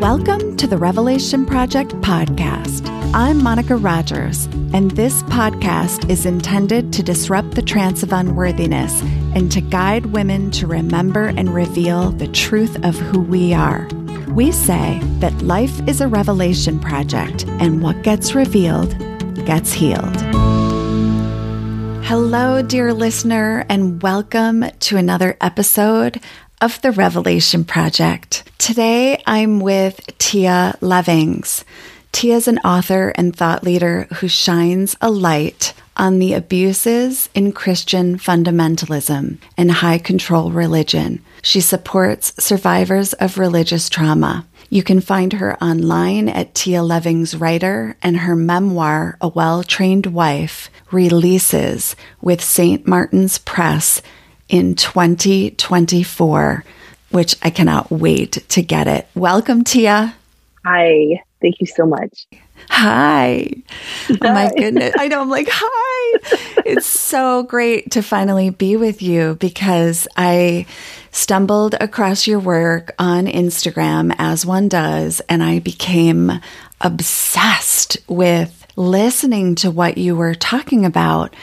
Welcome to the Revelation Project podcast. I'm Monica Rogers, and this podcast is intended to disrupt the trance of unworthiness and to guide women to remember and reveal the truth of who we are. We say that life is a revelation project, and what gets revealed gets healed. Hello, dear listener, and welcome to another episode of the Revelation Project. Today I'm with Tia Levings. Tia is an author and thought leader who shines a light on the abuses in Christian fundamentalism and high control religion. She supports survivors of religious trauma. You can find her online at Tia Levings Writer, and her memoir, A Well Trained Wife, releases with St. Martin's Press in 2024, which I cannot wait to get it. Welcome, Tia. Hi. Thank you so much. Hi. Oh my goodness. I know. I'm like, hi. it's so great to finally be with you because I stumbled across your work on Instagram as one does, and I became obsessed with listening to what you were talking about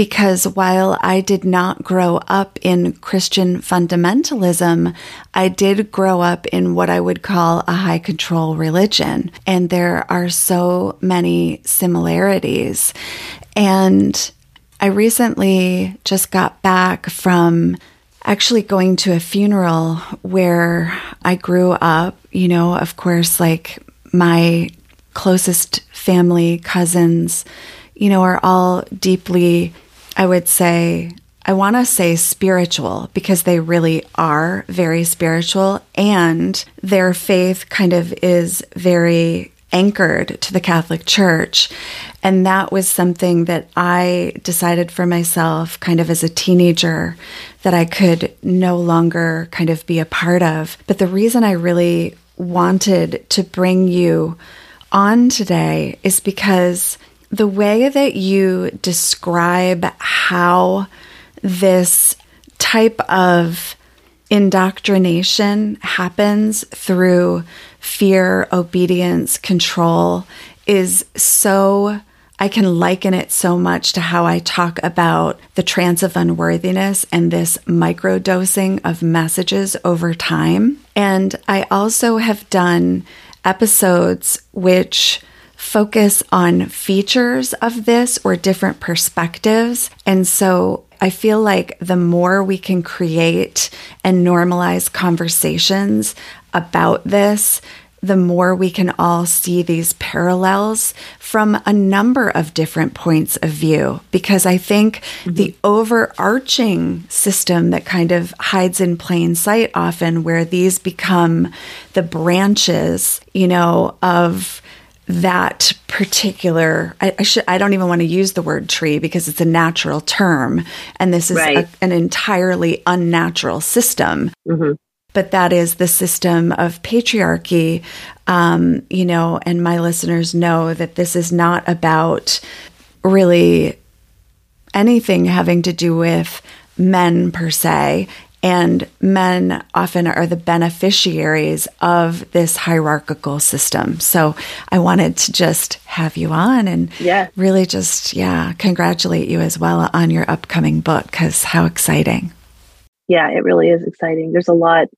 because while I did not grow up in Christian fundamentalism, I did grow up in what I would call a high control religion. And there are so many similarities. And I recently just got back from actually going to a funeral where I grew up. You know, of course, like my closest family, cousins, you know, are all deeply I would say, I want to say spiritual because they really are very spiritual and their faith kind of is very anchored to the Catholic Church. And that was something that I decided for myself kind of as a teenager that I could no longer kind of be a part of. But the reason I really wanted to bring you on today is because the way that you describe how this type of indoctrination happens through fear, obedience, control is so I can liken it so much to how I talk about the trance of unworthiness and this microdosing of messages over time. And I also have done episodes which focus on features of this or different perspectives. And so I feel like the more we can create and normalize conversations about this, the more we can all see these parallels from a number of different points of view. Because I think mm-hmm. the overarching system that kind of hides in plain sight often, where these become the branches, you know, of that particular I, I, should I don't even want to use the word tree because it's a natural term and this is right. a, an entirely unnatural system. Mm-hmm. But that is the system of patriarchy, um, you know, and my listeners know that this is not about really anything having to do with men per se and men often are the beneficiaries of this hierarchical system. So I wanted to just have you on and yeah. really just, yeah, congratulate you as well on your upcoming book because how exciting. Yeah, it really is exciting. There's a lot.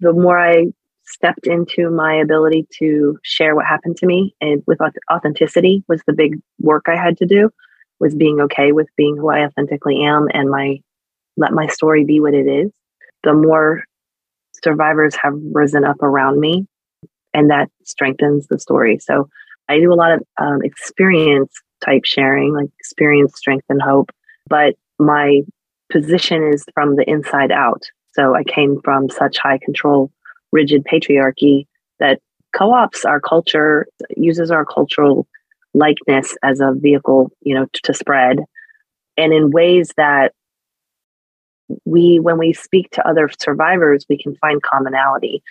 The more I stepped into my ability to share what happened to me and with authenticity was the big work I had to do was being okay with being who I authentically am and my let my story be what it is the more survivors have risen up around me, and that strengthens the story. So I do a lot of um, experience type sharing, like experience, strength, and hope. But my position is from the inside out. So I came from such high control, rigid patriarchy that co ops our culture, uses our cultural likeness as a vehicle, you know, to spread. And in ways that we when we speak to other survivors we can find commonality.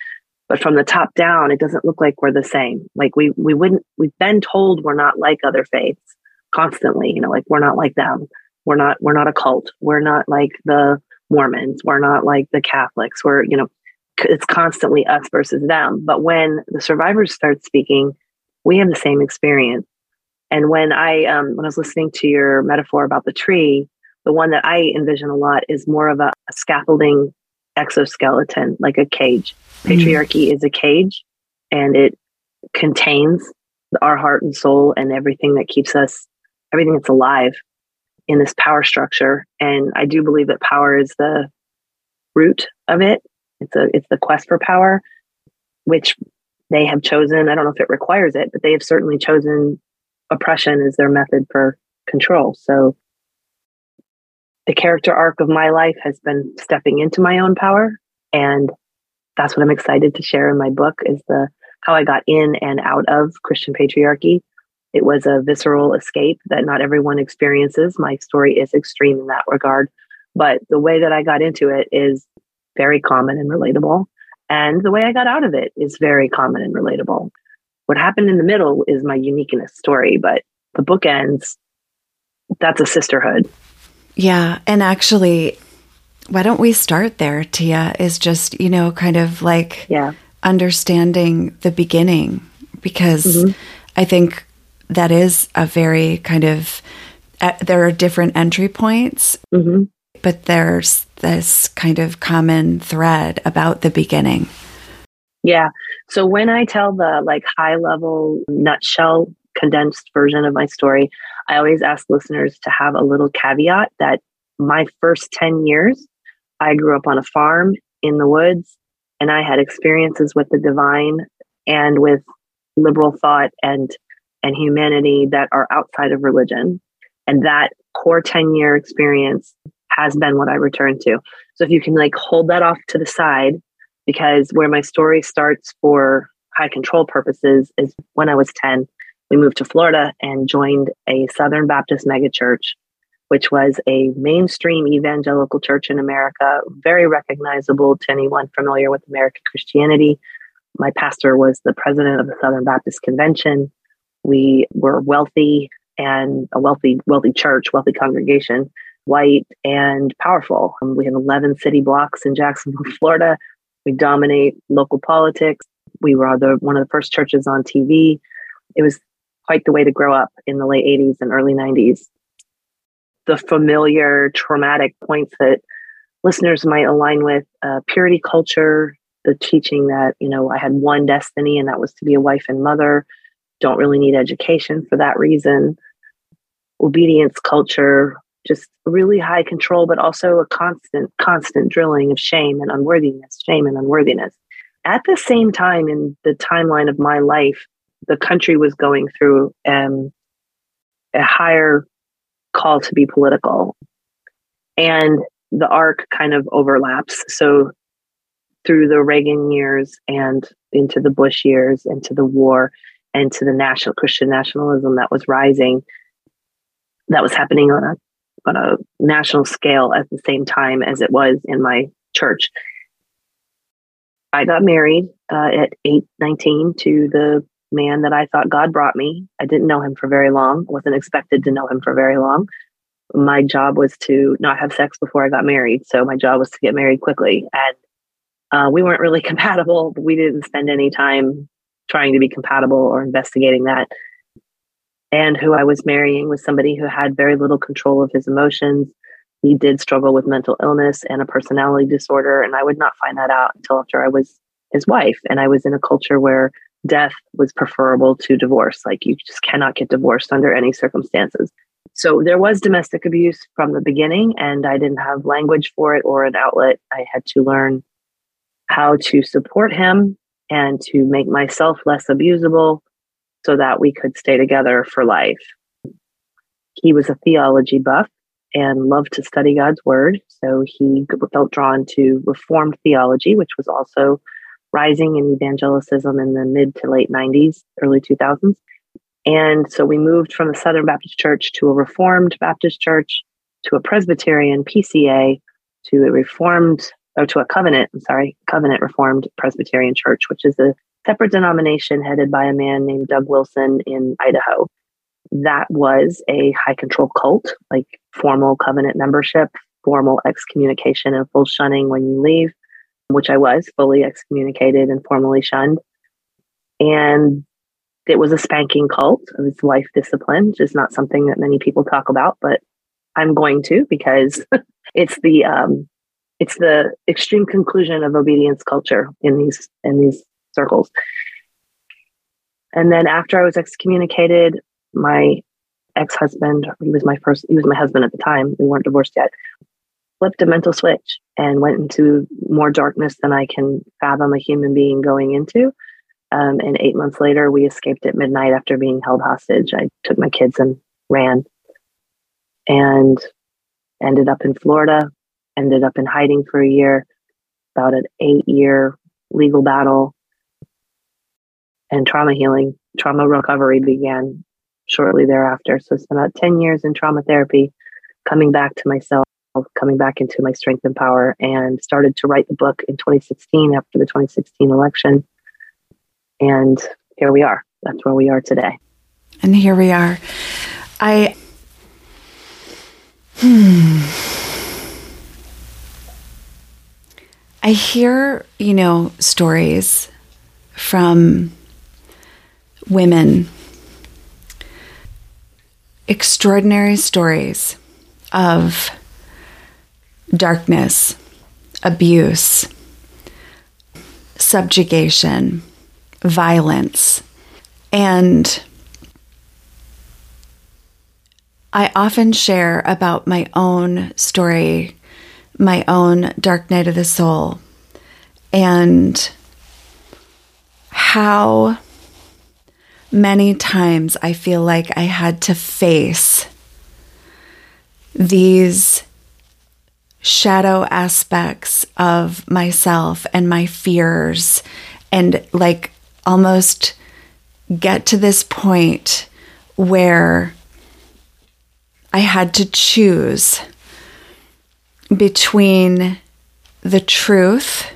But from the top down it doesn't look like we're the same. Like we we wouldn't we've been told we're not like other faiths constantly you know like we're not like them. We're not we're not a cult. We're not like the mormons. We're not like the catholics. We're you know it's constantly us versus them. But when the survivors start speaking, we have the same experience. And when I um, when I was listening to your metaphor about the tree, the one that I envision a lot is more of a, scaffolding exoskeleton, like a cage. Mm-hmm. Patriarchy mm. is a cage, and it contains our heart and soul and everything that keeps us, everything that's alive in this power structure. And I do believe that power is the root of it. It's a it's the quest for power, which they have chosen. I don't know if it requires it, but they have certainly chosen oppression as their method for control. So the character arc of my life has been stepping into my own power. And that's what I'm excited to share in my book is the how I got in and out of Christian patriarchy. It was a visceral escape that not everyone experiences. My story is extreme in that regard. But the way that I got into it is very common and relatable. And the way I got out of it is very common and relatable. What happened in the middle is my uniqueness story, but the book ends, that's a sisterhood. Yeah. And actually, why don't we start there, Tia? Is just, you know, kind of like yeah. understanding the beginning, because mm-hmm. I think that is a very kind of, uh, there are different entry points. Mm-hmm but there's this kind of common thread about the beginning. Yeah. So when I tell the like high level nutshell condensed version of my story, I always ask listeners to have a little caveat that my first 10 years, I grew up on a farm in the woods and I had experiences with the divine and with liberal thought and and humanity that are outside of religion. And that core 10 year experience has been what I return to. So if you can like hold that off to the side, because where my story starts for high control purposes is when I was 10, we moved to Florida and joined a Southern Baptist megachurch, which was a mainstream evangelical church in America, very recognizable to anyone familiar with American Christianity. My pastor was the president of the Southern Baptist Convention. We were wealthy and a wealthy, wealthy church, wealthy congregation white, and powerful. Um, we have 11 city blocks in Jacksonville, Florida. We dominate local politics. We were the, one of the first churches on TV. It was quite the way to grow up in the late 80s and early 90s. The familiar traumatic points that listeners might align with uh, purity culture, the teaching that, you know, I had one destiny and that was to be a wife and mother, don't really need education for that reason. Obedience culture, just really high control, but also a constant, constant drilling of shame and unworthiness, shame and unworthiness. At the same time, in the timeline of my life, the country was going through um, a higher call to be political. And the arc kind of overlaps. So through the Reagan years and into the Bush years, into the war, and to the national Christian nationalism that was rising, that was happening on a on a national scale at the same time as it was in my church. I got married uh, at eight nineteen to the man that I thought God brought me. I didn't know him for very long, wasn't expected to know him for very long. My job was to not have sex before I got married. So my job was to get married quickly. And uh, we weren't really compatible, we didn't spend any time trying to be compatible or investigating that and who I was marrying was somebody who had very little control of his emotions. He did struggle with mental illness and a personality disorder. And I would not find that out until after I was his wife. And I was in a culture where death was preferable to divorce. Like you just cannot get divorced under any circumstances. So there was domestic abuse from the beginning, and I didn't have language for it or an outlet. I had to learn how to support him and to make myself less abusable so that we could stay together for life. He was a theology buff and loved to study God's word. So he felt drawn to Reformed theology, which was also rising in evangelicism in the mid to late 90s, early 2000s. And so we moved from the Southern Baptist Church to a Reformed Baptist Church to a Presbyterian PCA to a Reformed or to a Covenant, I'm sorry, Covenant Reformed Presbyterian Church, which is a separate denomination headed by a man named Doug Wilson in Idaho. That was a high control cult, like formal covenant membership, formal excommunication, and full shunning when you leave. Which I was fully excommunicated and formally shunned. And it was a spanking cult. It was life discipline, which is not something that many people talk about, but I'm going to because it's the um, it's the extreme conclusion of obedience culture in these in these circles. And then after I was excommunicated, my ex-husband, he was my first he was my husband at the time. We weren't divorced yet. Flipped a mental switch and went into more darkness than I can fathom a human being going into. Um, and eight months later, we escaped at midnight after being held hostage. I took my kids and ran and ended up in Florida, ended up in hiding for a year, about an eight year legal battle. And trauma healing, trauma recovery began shortly thereafter. So it's about 10 years in trauma therapy, coming back to myself, coming back into my strength and power, and started to write the book in 2016 after the 2016 election. And here we are. That's where we are today. And here we are. I Hmm. I hear, you know, stories from women, extraordinary stories of darkness, abuse, subjugation, violence. And I often share about my own story, my own dark night of the soul, and how many times I feel like I had to face these shadow aspects of myself and my fears, and like almost get to this point where I had to choose between the truth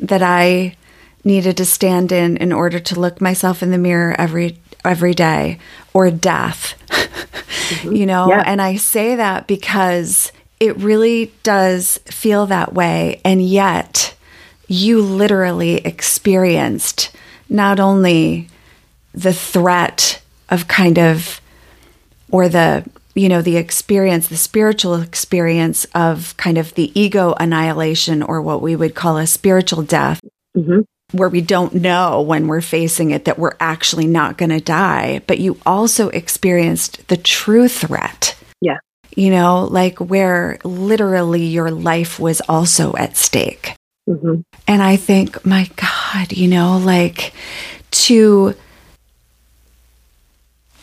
that I needed to stand in in order to look myself in the mirror every every day or death. mm-hmm. You know, yeah. and I say that because it really does feel that way and yet you literally experienced not only the threat of kind of or the you know, the experience, the spiritual experience of kind of the ego annihilation or what we would call a spiritual death, mm-hmm. where we don't know when we're facing it that we're actually not going to die. But you also experienced the true threat. You know, like where literally your life was also at stake. Mm-hmm. And I think, my God, you know, like to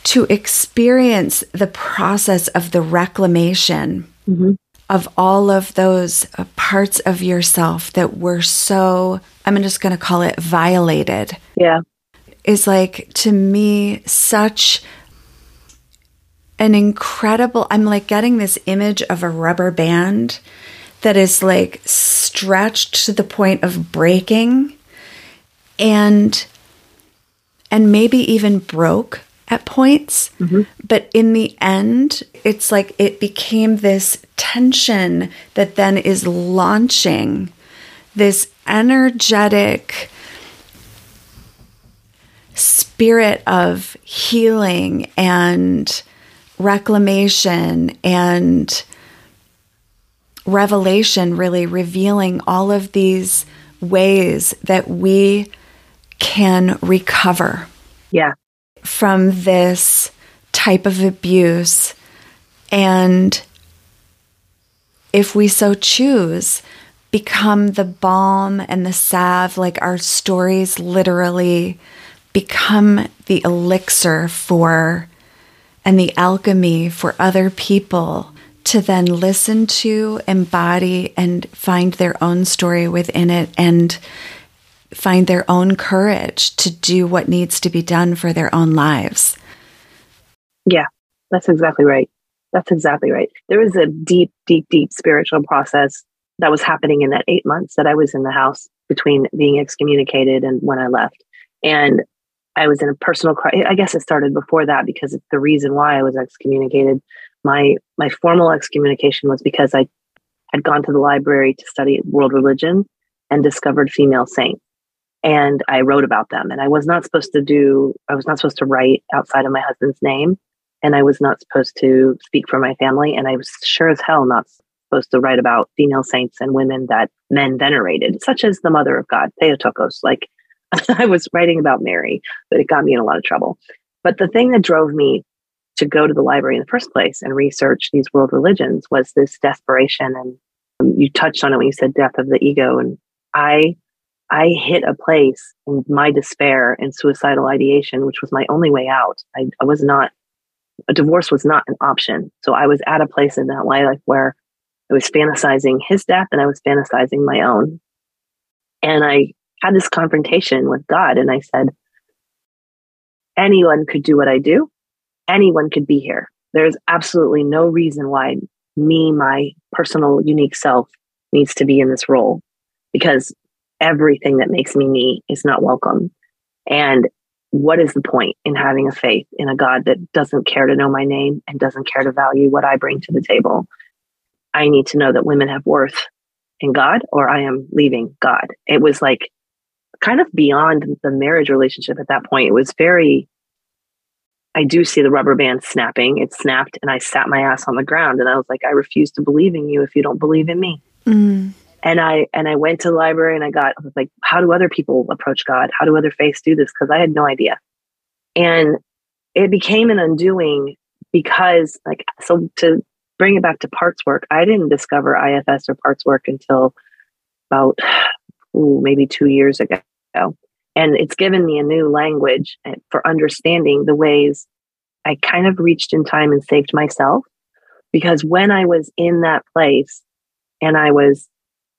to experience the process of the reclamation mm-hmm. of all of those uh, parts of yourself that were so, I'm just going to call it violated. Yeah. Is like to me such an incredible, I'm like getting this image of a rubber band that is like stretched to the point of breaking and and maybe even broke at points. Mm-hmm. But in the end, it's like it became this tension that then is launching this energetic spirit of healing and reclamation and revelation, really revealing all of these ways that we can recover. Yeah from this type of abuse. And if we so choose, become the balm and the salve, like our stories literally become the elixir for and the alchemy for other people to then listen to, embody, and find their own story within it and find their own courage to do what needs to be done for their own lives. Yeah, that's exactly right. That's exactly right. There was a deep, deep, deep spiritual process that was happening in that eight months that I was in the house between being excommunicated and when I left. And I was in a personal crisis. I guess it started before that because the reason why I was excommunicated. My my formal excommunication was because I had gone to the library to study world religion and discovered female saints. And I wrote about them. And I was not supposed to do, I was not supposed to write outside of my husband's name. And I was not supposed to speak for my family. And I was sure as hell not supposed to write about female saints and women that men venerated, such as the mother of God, Theotokos. Like I was writing about Mary, but it got me in a lot of trouble. But the thing that drove me to go to the library in the first place and research these world religions was this desperation. And um, you touched on it when you said death of the ego. And I, I hit a place in my despair and suicidal ideation, which was my only way out. I, I was not, a divorce was not an option. So I was at a place in that life where I was fantasizing his death and I was fantasizing my own. And I had this confrontation with God and I said, anyone could do what I do anyone could be here. There's absolutely no reason why me, my personal unique self, needs to be in this role because everything that makes me me is not welcome. And what is the point in having a faith in a God that doesn't care to know my name and doesn't care to value what I bring to the table? I need to know that women have worth in God or I am leaving God. It was like kind of beyond the marriage relationship at that point. It was very I do see the rubber band snapping. It snapped and I sat my ass on the ground and I was like, I refuse to believe in you if you don't believe in me. Mm. And I and I went to the library and I got I was like, how do other people approach God? How do other faiths do this? Because I had no idea. And it became an undoing because like so to bring it back to parts work, I didn't discover IFS or parts work until about ooh, maybe two years ago. And it's given me a new language eh, for understanding the ways I kind of reached in time and saved myself. Because when I was in that place and I was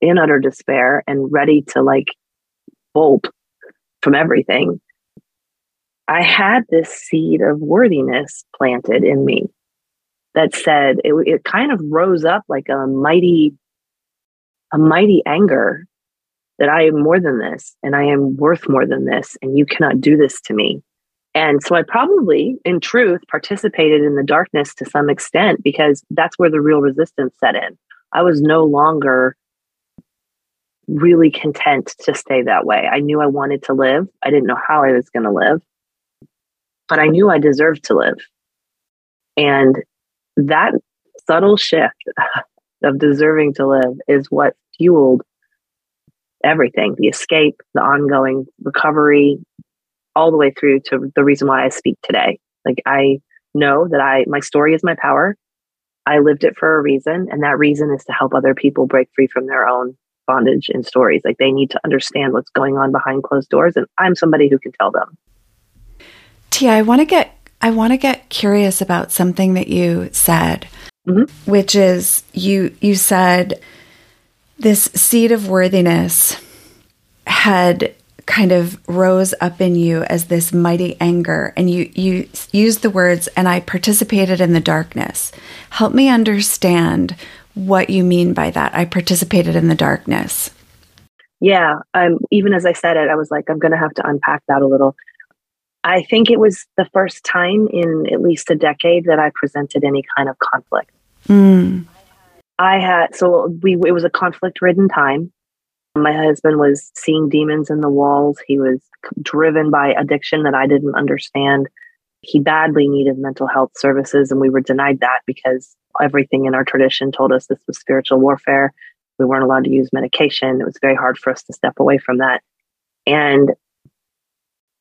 in utter despair and ready to like bolt from everything, I had this seed of worthiness planted in me that said it, it kind of rose up like a mighty, a mighty anger that I am more than this and I am worth more than this, and you cannot do this to me. And so I probably, in truth, participated in the darkness to some extent because that's where the real resistance set in. I was no longer really content to stay that way. I knew I wanted to live. I didn't know how I was going to live, but I knew I deserved to live. And that subtle shift of deserving to live is what fueled everything the escape, the ongoing recovery, all the way through to the reason why I speak today. Like, I know that I, my story is my power. I lived it for a reason, and that reason is to help other people break free from their own bondage and stories. Like, they need to understand what's going on behind closed doors, and I'm somebody who can tell them. Tia, I want to get I want to get curious about something that you said, mm-hmm. which is you you said this seed of worthiness had kind of rose up in you as this mighty anger and you you used the words and I participated in the darkness. Help me understand what you mean by that. I participated in the darkness. Yeah, um even as I said it I was like I'm going to have to unpack that a little. I think it was the first time in at least a decade that I presented any kind of conflict. Mm. I had so we it was a conflict ridden time. My husband was seeing demons in the walls. He was driven by addiction that I didn't understand. He badly needed mental health services, and we were denied that because everything in our tradition told us this was spiritual warfare. We weren't allowed to use medication. It was very hard for us to step away from that. And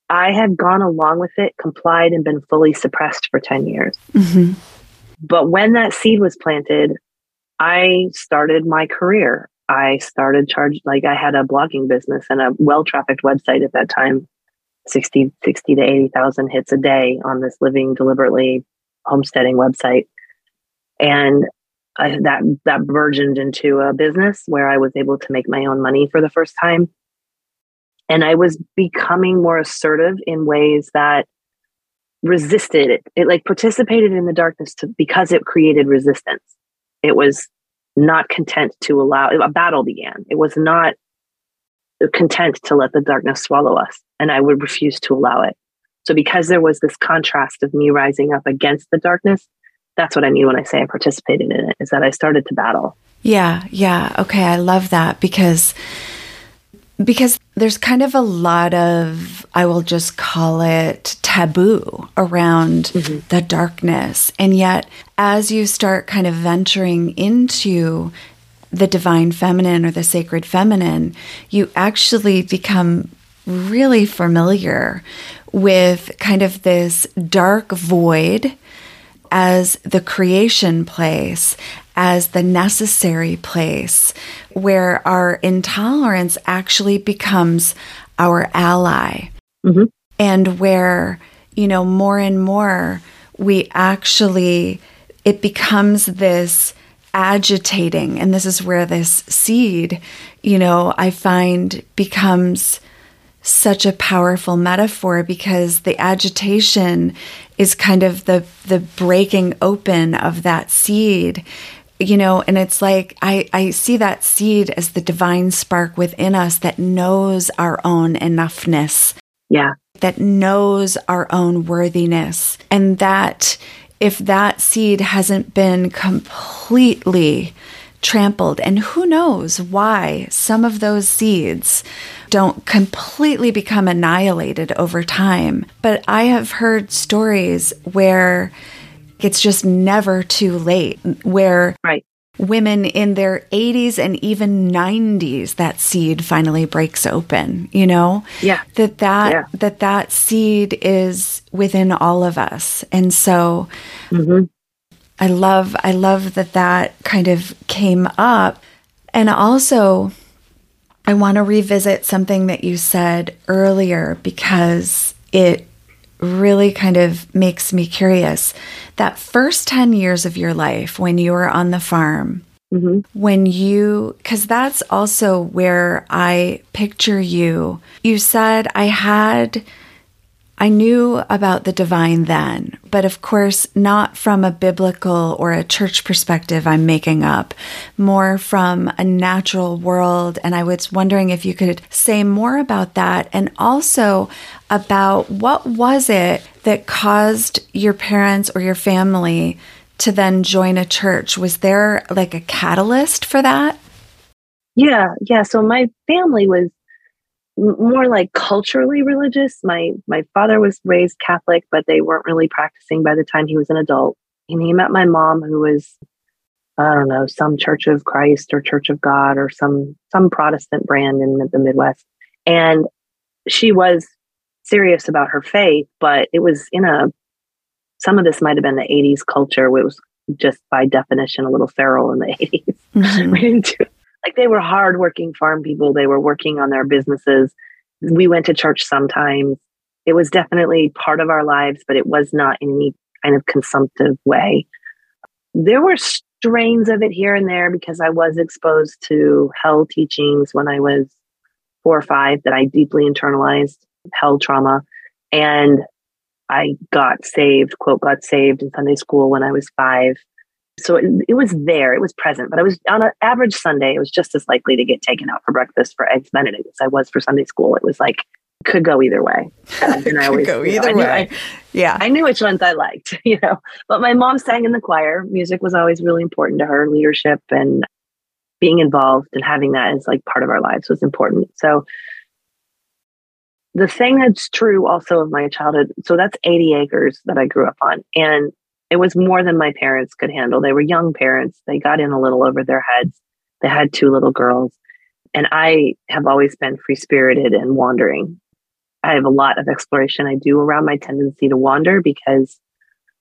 I had gone along with it, complied, and been fully suppressed for 10 years. Mm-hmm. But when that seed was planted, I started my career. I started charge like I had a blogging business and a well trafficked website at that time, 60, 60 to 80,000 hits a day on this living deliberately homesteading website. And I, that, that burgeoned into a business where I was able to make my own money for the first time. And I was becoming more assertive in ways that resisted it. It like participated in the darkness to, because it created resistance. It was not content to allow a battle began. It was not content to let the darkness swallow us, and I would refuse to allow it. So, because there was this contrast of me rising up against the darkness, that's what I mean when I say I participated in it, is that I started to battle. Yeah, yeah. Okay, I love that because because there's kind of a lot of, I will just call it taboo around mm-hmm. the darkness. And yet, as you start kind of venturing into the divine feminine or the sacred feminine, you actually become really familiar with kind of this dark void as the creation place, as the necessary place where our intolerance actually becomes our ally. Mm-hmm. And where, you know, more and more we actually, it becomes this agitating. And this is where this seed, you know, I find becomes such a powerful metaphor because the agitation is kind of the the breaking open of that seed you know and it's like i i see that seed as the divine spark within us that knows our own enoughness yeah that knows our own worthiness and that if that seed hasn't been completely trampled. And who knows why some of those seeds don't completely become annihilated over time. But I have heard stories where it's just never too late, where right. women in their 80s and even 90s that seed finally breaks open you know yeah that that yeah. that that seed is within all of us and so mm-hmm. I love I love that that kind of came up. And also I want to revisit something that you said earlier because it really kind of makes me curious. That first 10 years of your life when you were on the farm, mm-hmm. when you, because that's also where I picture you. You said, I had I knew about the divine then, but of course, not from a biblical or a church perspective I'm making up, more from a natural world. And I was wondering if you could say more about that and also about what was it that caused your parents or your family to then join a church? Was there like a catalyst for that? Yeah, yeah. So my family was more like culturally religious. My my father was raised Catholic, but they weren't really practicing by the time he was an adult. And he met my mom, who was I don't know some Church of Christ or Church of God or some some Protestant brand in the Midwest, and she was serious about her faith, but it was in a some of this might have been the 80s culture it was just by definition a little feral in the 80s. Mm-hmm. Like they were hardworking farm people. They were working on their businesses. We went to church sometimes. It was definitely part of our lives, but it was not in any kind of consumptive way. There were strains of it here and there because I was exposed to hell teachings when I was four or five that I deeply internalized hell trauma. And I got saved, quote, got saved in Sunday school when I was five. So it, it, was there, it was present, but I was on an average Sunday, it was just as likely to get taken out for breakfast for eggs Benedict as I was for Sunday school. It was like, could go either way. and I always go either know, way. I knew, I, yeah. I knew which ones I liked, you know. But my mom sang in the choir. Music was always really important to her, leadership and being involved and having that as like part of our lives was important. So the thing that's true also of my childhood, so that's 80 acres that I grew up on. And it was more than my parents could handle. They were young parents. They got in a little over their heads. They had two little girls. And I have always been free spirited and wandering. I have a lot of exploration I do around my tendency to wander because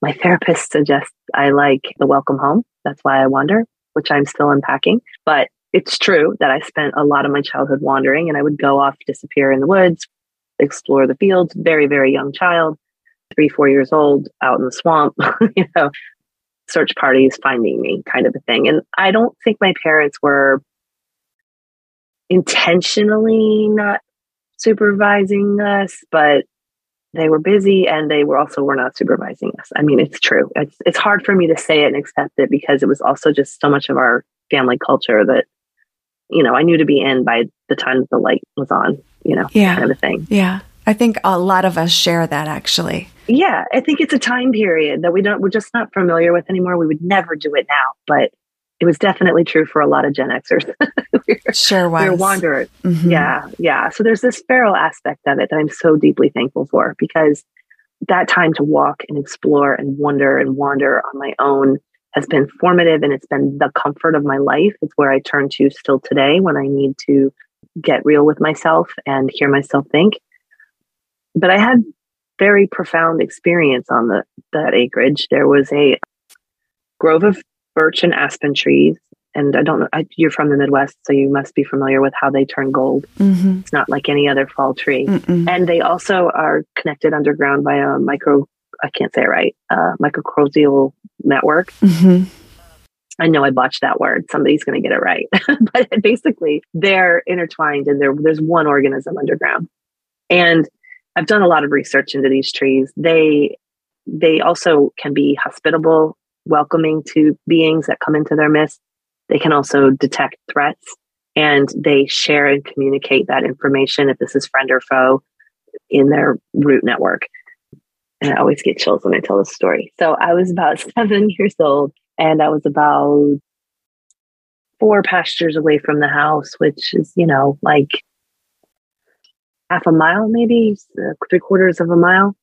my therapist suggests I like the welcome home. That's why I wander, which I'm still unpacking. But it's true that I spent a lot of my childhood wandering and I would go off, disappear in the woods, explore the fields, very, very young child three, four years old out in the swamp, you know, search parties finding me kind of a thing. And I don't think my parents were intentionally not supervising us, but they were busy and they were also were not supervising us. I mean, it's true. It's it's hard for me to say it and accept it because it was also just so much of our family culture that, you know, I knew to be in by the time that the light was on, you know, yeah. kind of a thing. Yeah. I think a lot of us share that actually. Yeah, I think it's a time period that we don't we're just not familiar with anymore. We would never do it now, but it was definitely true for a lot of Gen Xers. we were, sure was. We were wanderers. Mm-hmm. Yeah, yeah. So there's this feral aspect of it that I'm so deeply thankful for because that time to walk and explore and wonder and wander on my own has been formative and it's been the comfort of my life. It's where I turn to still today when I need to get real with myself and hear myself think. But I had very profound experience on the that acreage. There was a grove of birch and aspen trees. And I don't know, I, you're from the Midwest, so you must be familiar with how they turn gold. Mm-hmm. It's not like any other fall tree. Mm-mm. And they also are connected underground by a micro, I can't say it right, uh, network. Mm-hmm. I know I botched that word. Somebody's going to get it right. but basically, they're intertwined and there's one organism underground. And I've done a lot of research into these trees. They they also can be hospitable welcoming to beings that come into their midst. They can also detect threats and they share and communicate that information if this is friend or foe in their root network. And I always get chills when I tell this story. So I was about seven years old and I was about four pastures away from the house, which is, you know, like half a mile, maybe uh, three quarters of a mile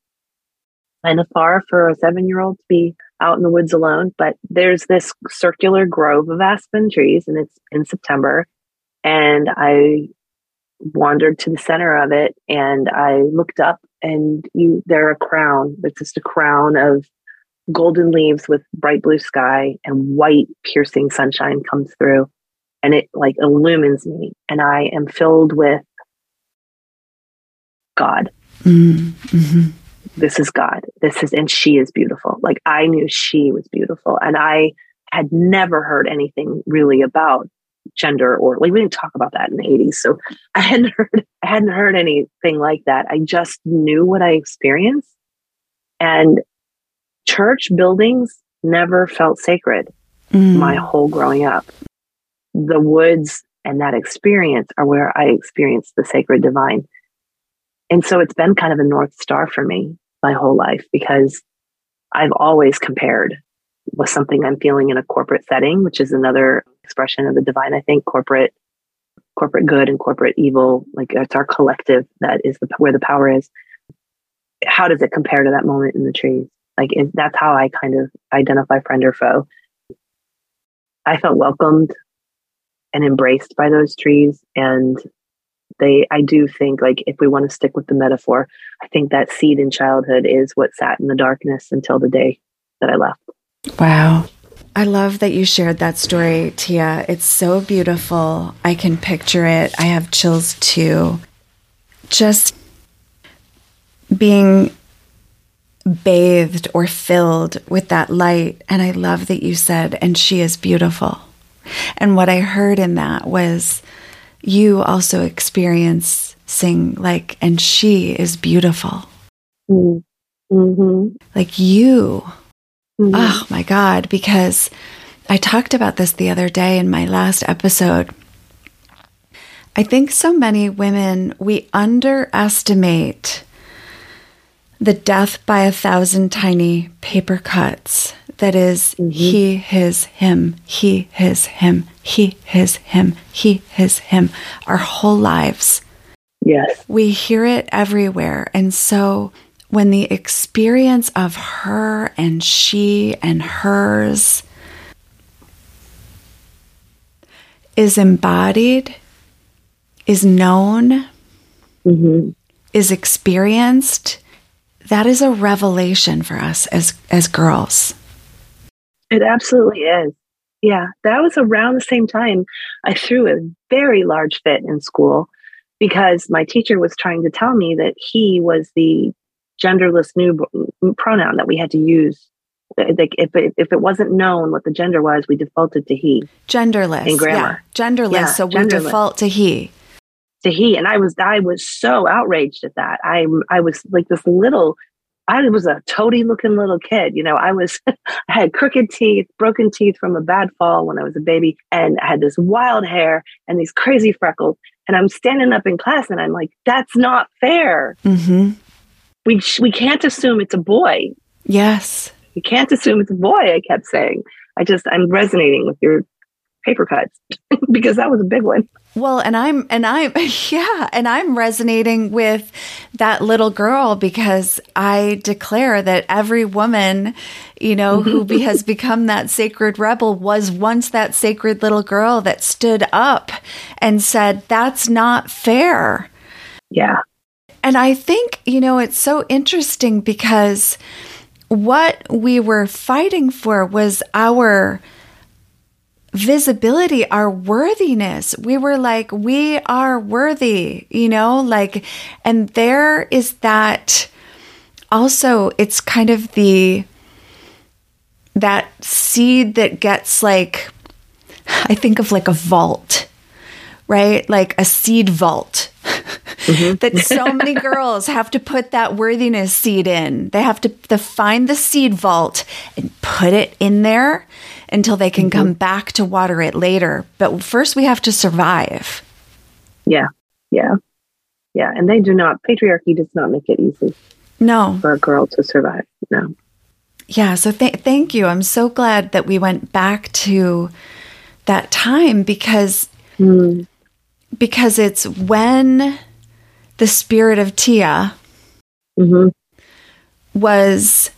kind of far for a seven year old to be out in the woods alone. But there's this circular grove of aspen trees, and it's in September. And I wandered to the center of it and I looked up, and you there a crown. It's just a crown of golden leaves with bright blue sky and white piercing sunshine comes through and it like illumines me and i am filled with god mm-hmm this is God. This is, and she is beautiful. Like I knew she was beautiful. And I had never heard anything really about gender or like we didn't talk about that in the 80s. So I hadn't heard, I hadn't heard anything like that. I just knew what I experienced. And church buildings never felt sacred mm. my whole growing up. The woods and that experience are where I experienced the sacred divine. And so it's been kind of a North Star for me my whole life because I've always compared with something I'm feeling in a corporate setting, which is another expression of the divine, I think, corporate corporate good and corporate evil. Like it's our collective that is the, where the power is. How does it compare to that moment in the trees? Like that's how i kind of identify friend or foe. I felt welcomed and embraced by those trees and they i do think like if we want to stick with the metaphor i think that seed in childhood is what sat in the darkness until the day that i left wow I love that you shared that story, Tia. It's so beautiful. I can picture it. I have chills too. Just being bathed or filled with that light. And I love that you said, and she is beautiful. And what I heard in that was you also experience sing like, and she is beautiful. Mm-hmm. Like you. Mm-hmm. Oh my God. Because I talked about this the other day in my last episode. I think so many women, we underestimate the death by a thousand tiny paper cuts that is mm-hmm. he, his, him, he, his, him, he, his, him, he, his, him, our whole lives. Yes. We hear it everywhere. And so when the experience of her and she and hers is embodied, is known, mm-hmm. is experienced, that is a revelation for us as as girls. It absolutely is. Yeah, that was around the same time I threw a very large fit in school because my teacher was trying to tell me that he was the genderless new pronoun that we had to use. Like if it, if it wasn't known what the gender was, we defaulted to he. Genderless in grammar. Yeah. Genderless, yeah, so we default to he. To he, and I was I was so outraged at that. I I was like this little I was a toady looking little kid. You know, I was, I had crooked teeth, broken teeth from a bad fall when I was a baby, and I had this wild hair and these crazy freckles. And I'm standing up in class and I'm like, that's not fair. Mm-hmm. We, we can't assume it's a boy. Yes. You can't assume it's a boy, I kept saying. I just, I'm resonating with your paper cuts because that was a big one. Well, and I'm, and I'm, yeah, and I'm resonating with that little girl because I declare that every woman, you know, who be, has become that sacred rebel was once that sacred little girl that stood up and said, that's not fair. Yeah. And I think, you know, it's so interesting because what we were fighting for was our visibility, our worthiness. We were like, we are worthy, you know, like, and there is that also, it's kind of the, that seed that gets like, I think of like a vault, right? Like a seed vault. Mm-hmm. that so many girls have to put that worthiness seed in. They have to, to find the seed vault and put it in there until they can mm-hmm. come back to water it later. But first, we have to survive. Yeah. Yeah. Yeah. And they do not, patriarchy does not make it easy. No. For a girl to survive. No. Yeah. So th- thank you. I'm so glad that we went back to that time because. Mm. Because it's when the spirit of Tia mm-hmm. was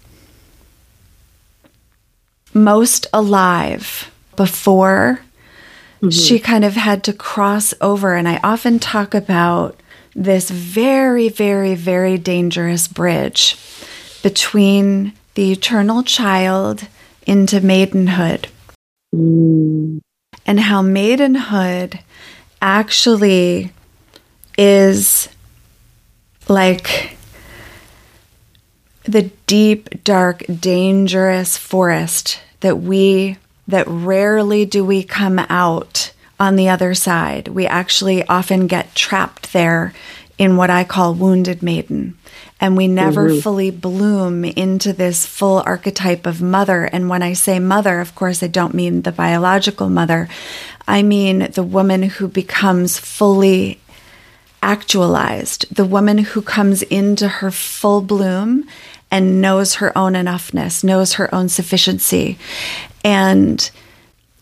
most alive before mm-hmm. she kind of had to cross over. And I often talk about this very, very, very dangerous bridge between the eternal child into maidenhood. Mm. And how maidenhood actually is like the deep, dark, dangerous forest that we, that rarely do we come out on the other side. We actually often get trapped there in what I call wounded maiden. And we never mm-hmm. fully bloom into this full archetype of mother. And when I say mother, of course, I don't mean the biological mother. I mean the woman who becomes fully actualized, the woman who comes into her full bloom and knows her own enoughness, knows her own sufficiency. And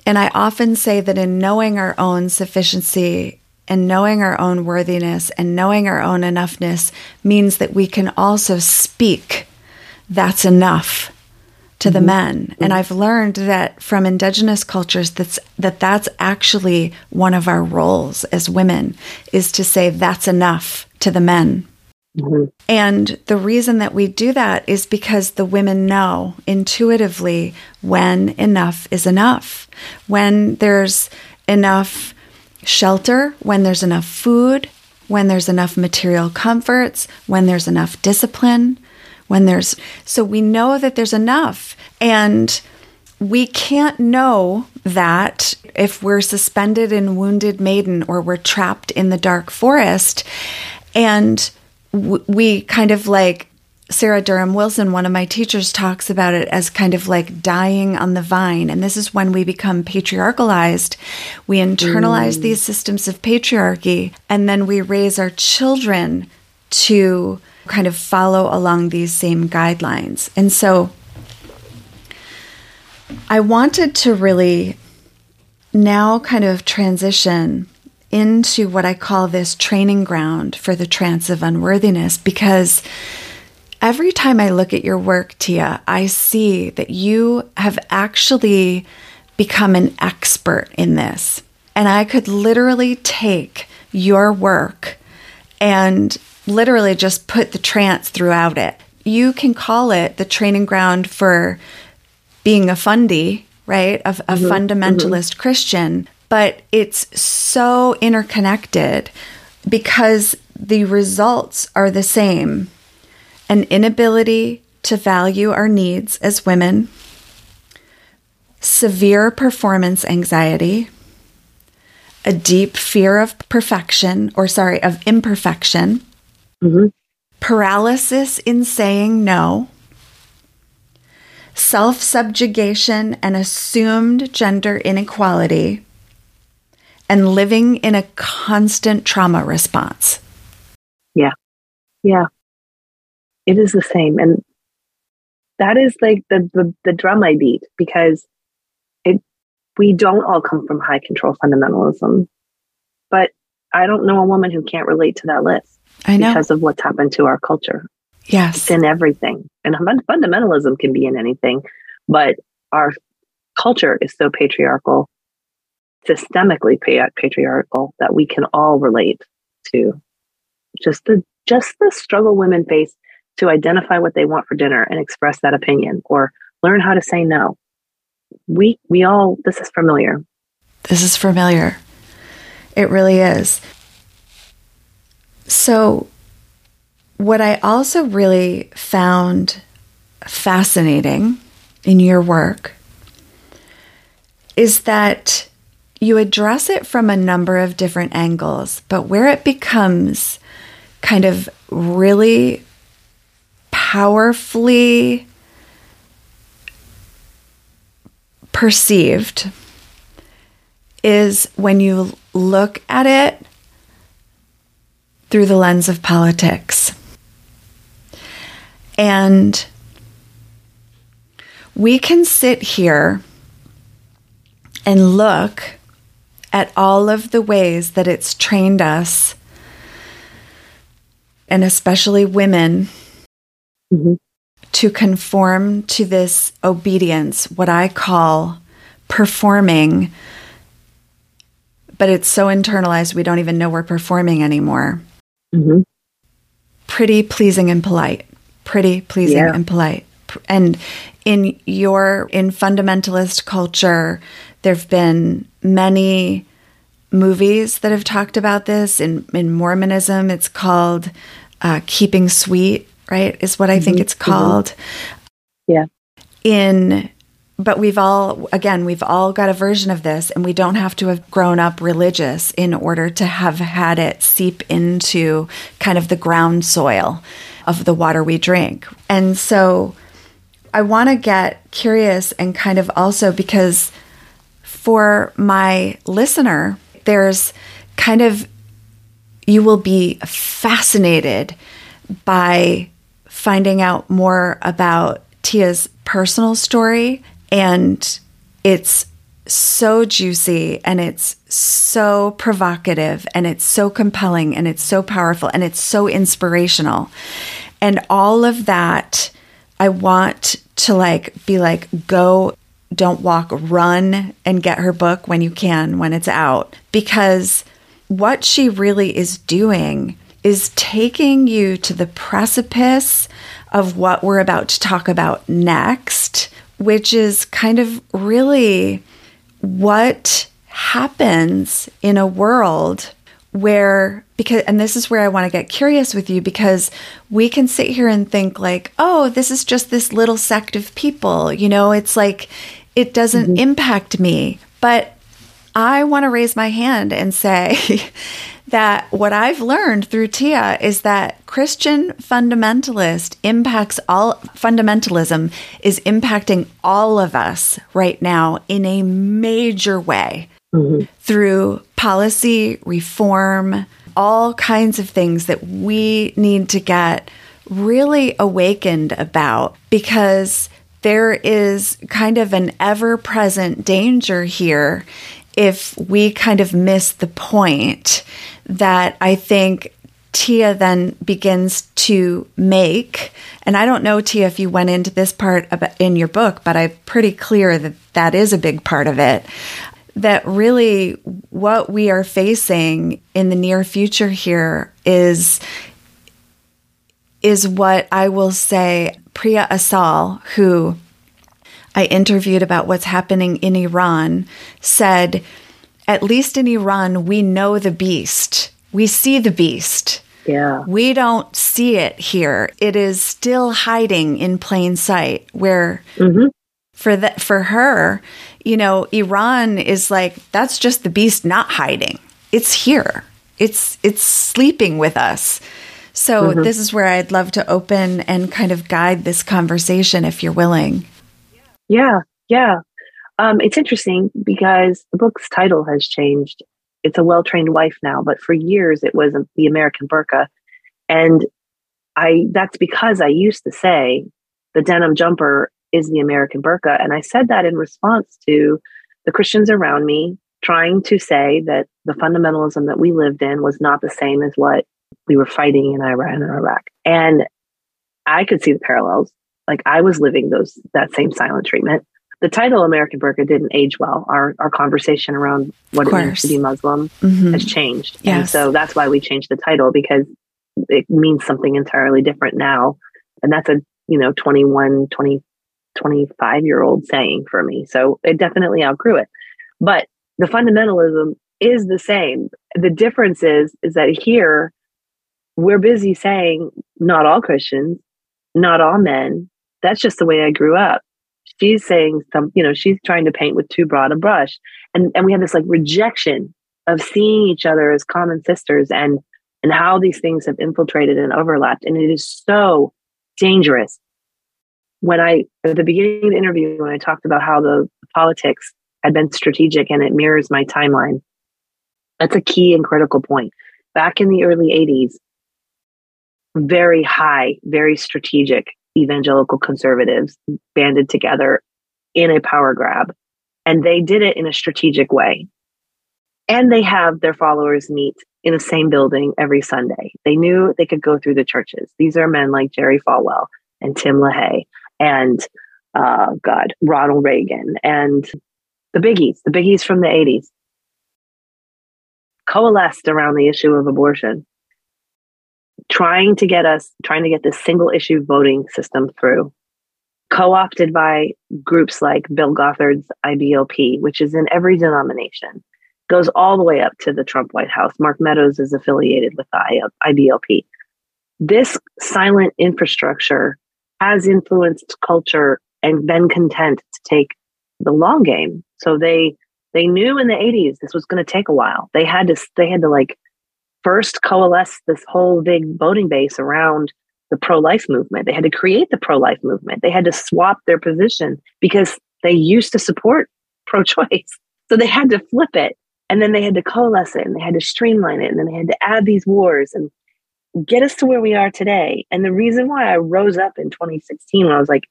and I often say that in knowing our own sufficiency and knowing our own worthiness and knowing our own enoughness means that we can also speak that's enough to the mm-hmm. men. And I've learned that from indigenous cultures that's that that's actually one of our roles as women is to say that's enough to the men. Mm-hmm. And the reason that we do that is because the women know intuitively when enough is enough, when there's enough shelter, when there's enough food, when there's enough material comforts, when there's enough discipline, when there's so we know that there's enough. And we can't know that if we're suspended in wounded maiden or we're trapped in the dark forest. And we kind of like Sarah Durham Wilson, one of my teachers, talks about it as kind of like dying on the vine. And this is when we become patriarchalized. We internalize mm. these systems of patriarchy, and then we raise our children to kind of follow along these same guidelines. And so I wanted to really now kind of transition into what I call this training ground for the trance of unworthiness because every time I look at your work, Tia, I see that you have actually become an expert in this. And I could literally take your work and literally just put the trance throughout it. You can call it the training ground for being a fundy, right? A, a mm-hmm, fundamentalist mm-hmm. Christian but it's so interconnected because the results are the same an inability to value our needs as women, severe performance anxiety, a deep fear of perfection, or sorry, of imperfection, mm-hmm. paralysis in saying no, self subjugation and assumed gender inequality and living in a constant trauma response. Yeah. Yeah. It is the same. And that is like the, the, the drum I beat because it we don't all come from high control fundamentalism, but I don't know a woman who can't relate to that list. I know. Because of what's happened to our culture. Yes. It's in everything. And fundamentalism can be in anything, but our culture is so patriarchal, systemically patriarchal, that we can all relate to just the just the struggle women face to identify what they want for dinner and express that opinion or learn how to say no. We we all this is familiar. This is familiar. It really is. So what I also really found fascinating in your work is that you address it from a number of different angles, but where it becomes kind of really powerfully perceived is when you look at it through the lens of politics. And we can sit here and look at all of the ways that it's trained us, and especially women, mm-hmm. to conform to this obedience, what I call performing, but it's so internalized we don't even know we're performing anymore. Mm-hmm. Pretty, pleasing, and polite. Pretty, pleasing, yeah. and polite. And in your in fundamentalist culture, there've been many movies that have talked about this. In in Mormonism, it's called uh, "Keeping Sweet." Right, is what I mm-hmm. think it's mm-hmm. called. Mm-hmm. Yeah. In but we've all again we've all got a version of this and we don't have to have grown up religious in order to have had it seep into kind of the ground soil of the water we drink. And so i want to get curious and kind of also because for my listener there's kind of you will be fascinated by finding out more about Tia's personal story and it's so juicy and it's so provocative and it's so compelling and it's so powerful and it's so inspirational. And all of that, I want to like be like, go, don't walk, run and get her book when you can, when it's out. Because what she really is doing is taking you to the precipice of what we're about to talk about next which is kind of really what happens in a world where because and this is where I want to get curious with you because we can sit here and think like, "Oh, this is just this little sect of people." You know, it's like it doesn't mm-hmm. impact me. But I want to raise my hand and say that what I've learned through Tia is that Christian fundamentalist impacts all fundamentalism is impacting all of us right now in a major way mm-hmm. through policy reform, all kinds of things that we need to get really awakened about because there is kind of an ever present danger here if we kind of miss the point that I think Tia then begins to make, and I don't know, Tia, if you went into this part in your book, but I'm pretty clear that that is a big part of it. That really what we are facing in the near future here is is what I will say Priya Asal, who I interviewed about what's happening in Iran, said, at least in Iran, we know the beast. We see the beast. Yeah. We don't see it here. It is still hiding in plain sight where mm-hmm. for that for her, you know, Iran is like that's just the beast not hiding. It's here. It's it's sleeping with us. So mm-hmm. this is where I'd love to open and kind of guide this conversation if you're willing. Yeah. Yeah. Um, it's interesting because the book's title has changed. It's a well trained wife now, but for years it was the American burqa. And I that's because I used to say the denim jumper is the American burqa. And I said that in response to the Christians around me trying to say that the fundamentalism that we lived in was not the same as what we were fighting in Iran and Iraq. And I could see the parallels. Like I was living those that same silent treatment. The title American Burqa didn't age well. Our our conversation around what it means to be Muslim mm-hmm. has changed. Yes. And so that's why we changed the title because it means something entirely different now. And that's a, you know, 21, 20, 25 year old saying for me. So it definitely outgrew it. But the fundamentalism is the same. The difference is, is that here we're busy saying not all Christians, not all men. That's just the way I grew up. She's saying some, you know, she's trying to paint with too broad a brush. And and we have this like rejection of seeing each other as common sisters and and how these things have infiltrated and overlapped. And it is so dangerous. When I at the beginning of the interview, when I talked about how the politics had been strategic and it mirrors my timeline, that's a key and critical point. Back in the early 80s, very high, very strategic evangelical conservatives banded together in a power grab. And they did it in a strategic way. And they have their followers meet in the same building every Sunday. They knew they could go through the churches. These are men like Jerry Falwell and Tim LaHaye and uh, God, Ronald Reagan and the biggies, the biggies from the 80s, coalesced around the issue of abortion trying to get us, trying to get this single issue voting system through, co opted by groups like Bill Gothard's IBLP, which is in every denomination, goes all the way up to the Trump White House. Mark Meadows is affiliated with the IBLP. This silent infrastructure has influenced culture and been content to take the long game. So they they knew in the 80s this was going to take a while. They had to they had to like first coalesce this whole big voting base around the pro life movement. They had to create the pro life movement. They had to swap their position because they used to support pro choice. So they had to flip it and then they had to coalesce it and they had to streamline it and then they had to add these wars and get us to where we are today. And the reason why I rose up in 2016 when I was like,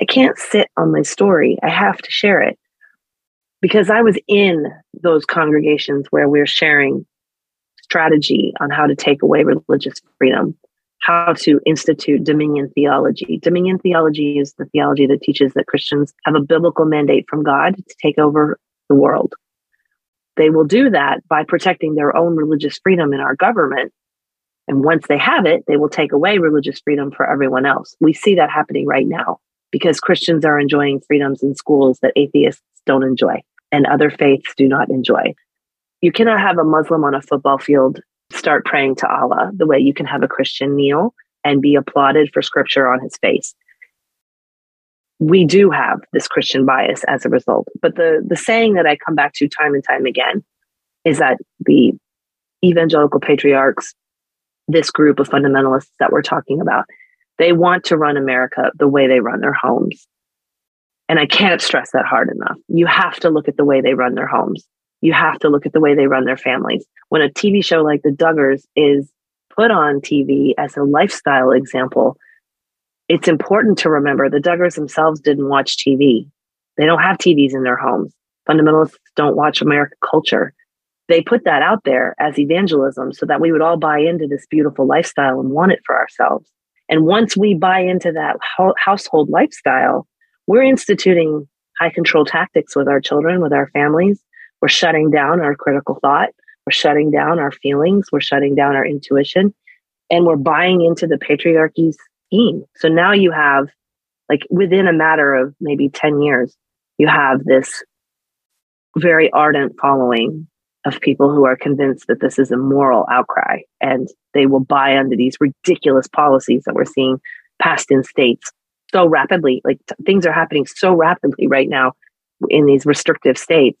I can't sit on my story, I have to share it. Because I was in those congregations where we're sharing strategy on how to take away religious freedom, how to institute dominion theology. Dominion theology is the theology that teaches that Christians have a biblical mandate from God to take over the world. They will do that by protecting their own religious freedom in our government. And once they have it, they will take away religious freedom for everyone else. We see that happening right now because Christians are enjoying freedoms in schools that atheists don't enjoy and other faiths do not enjoy. You cannot have a Muslim on a football field start praying to Allah the way you can have a Christian kneel and be applauded for scripture on his face. We do have this Christian bias as a result. But the, the saying that I come back to time and time again is that the evangelical patriarchs, this group of fundamentalists that we're talking about, they want to run America the way they run their homes. And I can't stress that hard enough. You have to look at the way they run their homes you have to look at the way they run their families. When a TV show like The Duggars is put on TV as a lifestyle example, it's important to remember the Duggars themselves didn't watch TV. They don't have TVs in their homes. Fundamentalists don't watch American culture. They put that out there as evangelism so that we would all buy into this beautiful lifestyle and want it for ourselves. And once we buy into that ho- household lifestyle, we're instituting high control tactics with our children, with our families, we're shutting down our critical thought. We're shutting down our feelings. We're shutting down our intuition. And we're buying into the patriarchy's scheme. So now you have, like, within a matter of maybe 10 years, you have this very ardent following of people who are convinced that this is a moral outcry and they will buy into these ridiculous policies that we're seeing passed in states so rapidly. Like, t- things are happening so rapidly right now in these restrictive states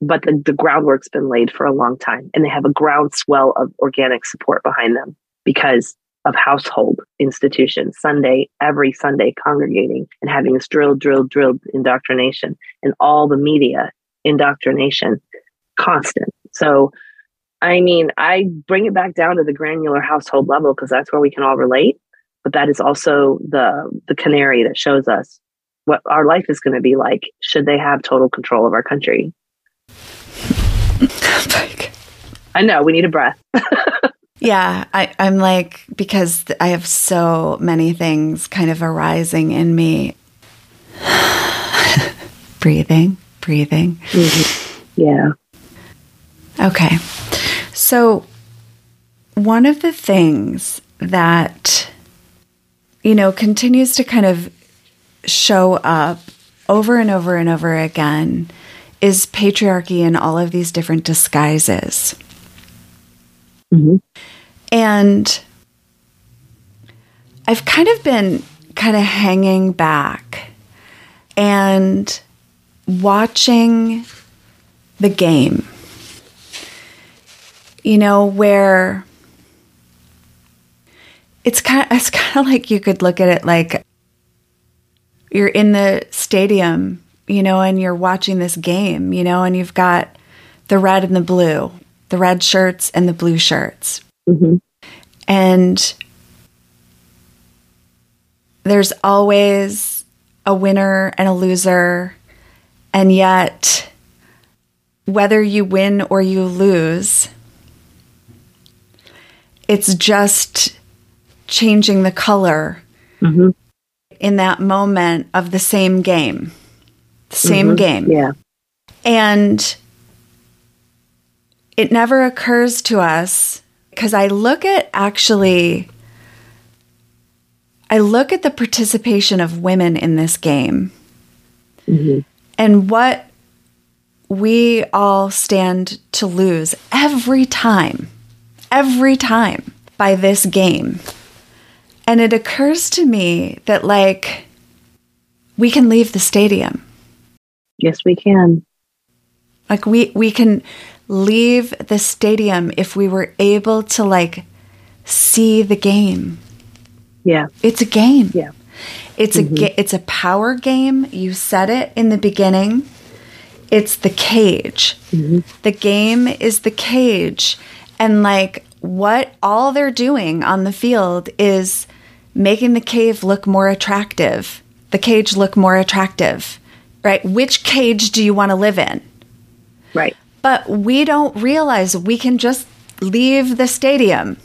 but the, the groundwork's been laid for a long time and they have a groundswell of organic support behind them because of household institutions sunday every sunday congregating and having this drill drill drill indoctrination and all the media indoctrination constant so i mean i bring it back down to the granular household level because that's where we can all relate but that is also the the canary that shows us what our life is going to be like should they have total control of our country. I know we need a breath. yeah, I, I'm like, because I have so many things kind of arising in me. breathing, breathing. Mm-hmm. Yeah. Okay. So, one of the things that, you know, continues to kind of show up over and over and over again is patriarchy in all of these different disguises. Mm-hmm. And I've kind of been kind of hanging back and watching the game. You know, where it's kind of, it's kind of like you could look at it like you're in the stadium, you know, and you're watching this game, you know, and you've got the red and the blue, the red shirts and the blue shirts. Mm-hmm. And there's always a winner and a loser. And yet, whether you win or you lose, it's just changing the color mm-hmm. in that moment of the same game. Same mm-hmm. game. Yeah. And it never occurs to us because I look at actually, I look at the participation of women in this game mm-hmm. and what we all stand to lose every time, every time by this game. And it occurs to me that, like, we can leave the stadium. Yes, we can. Like, we, we can leave the stadium if we were able to, like, see the game. Yeah. It's a game. Yeah. It's mm-hmm. a ga- it's a power game. You said it in the beginning. It's the cage. Mm-hmm. The game is the cage. And like what all they're doing on the field is making the cave look more attractive, the cage look more attractive, right? Which cage do you want to live in? Right. But we don't realize we can just leave the stadium.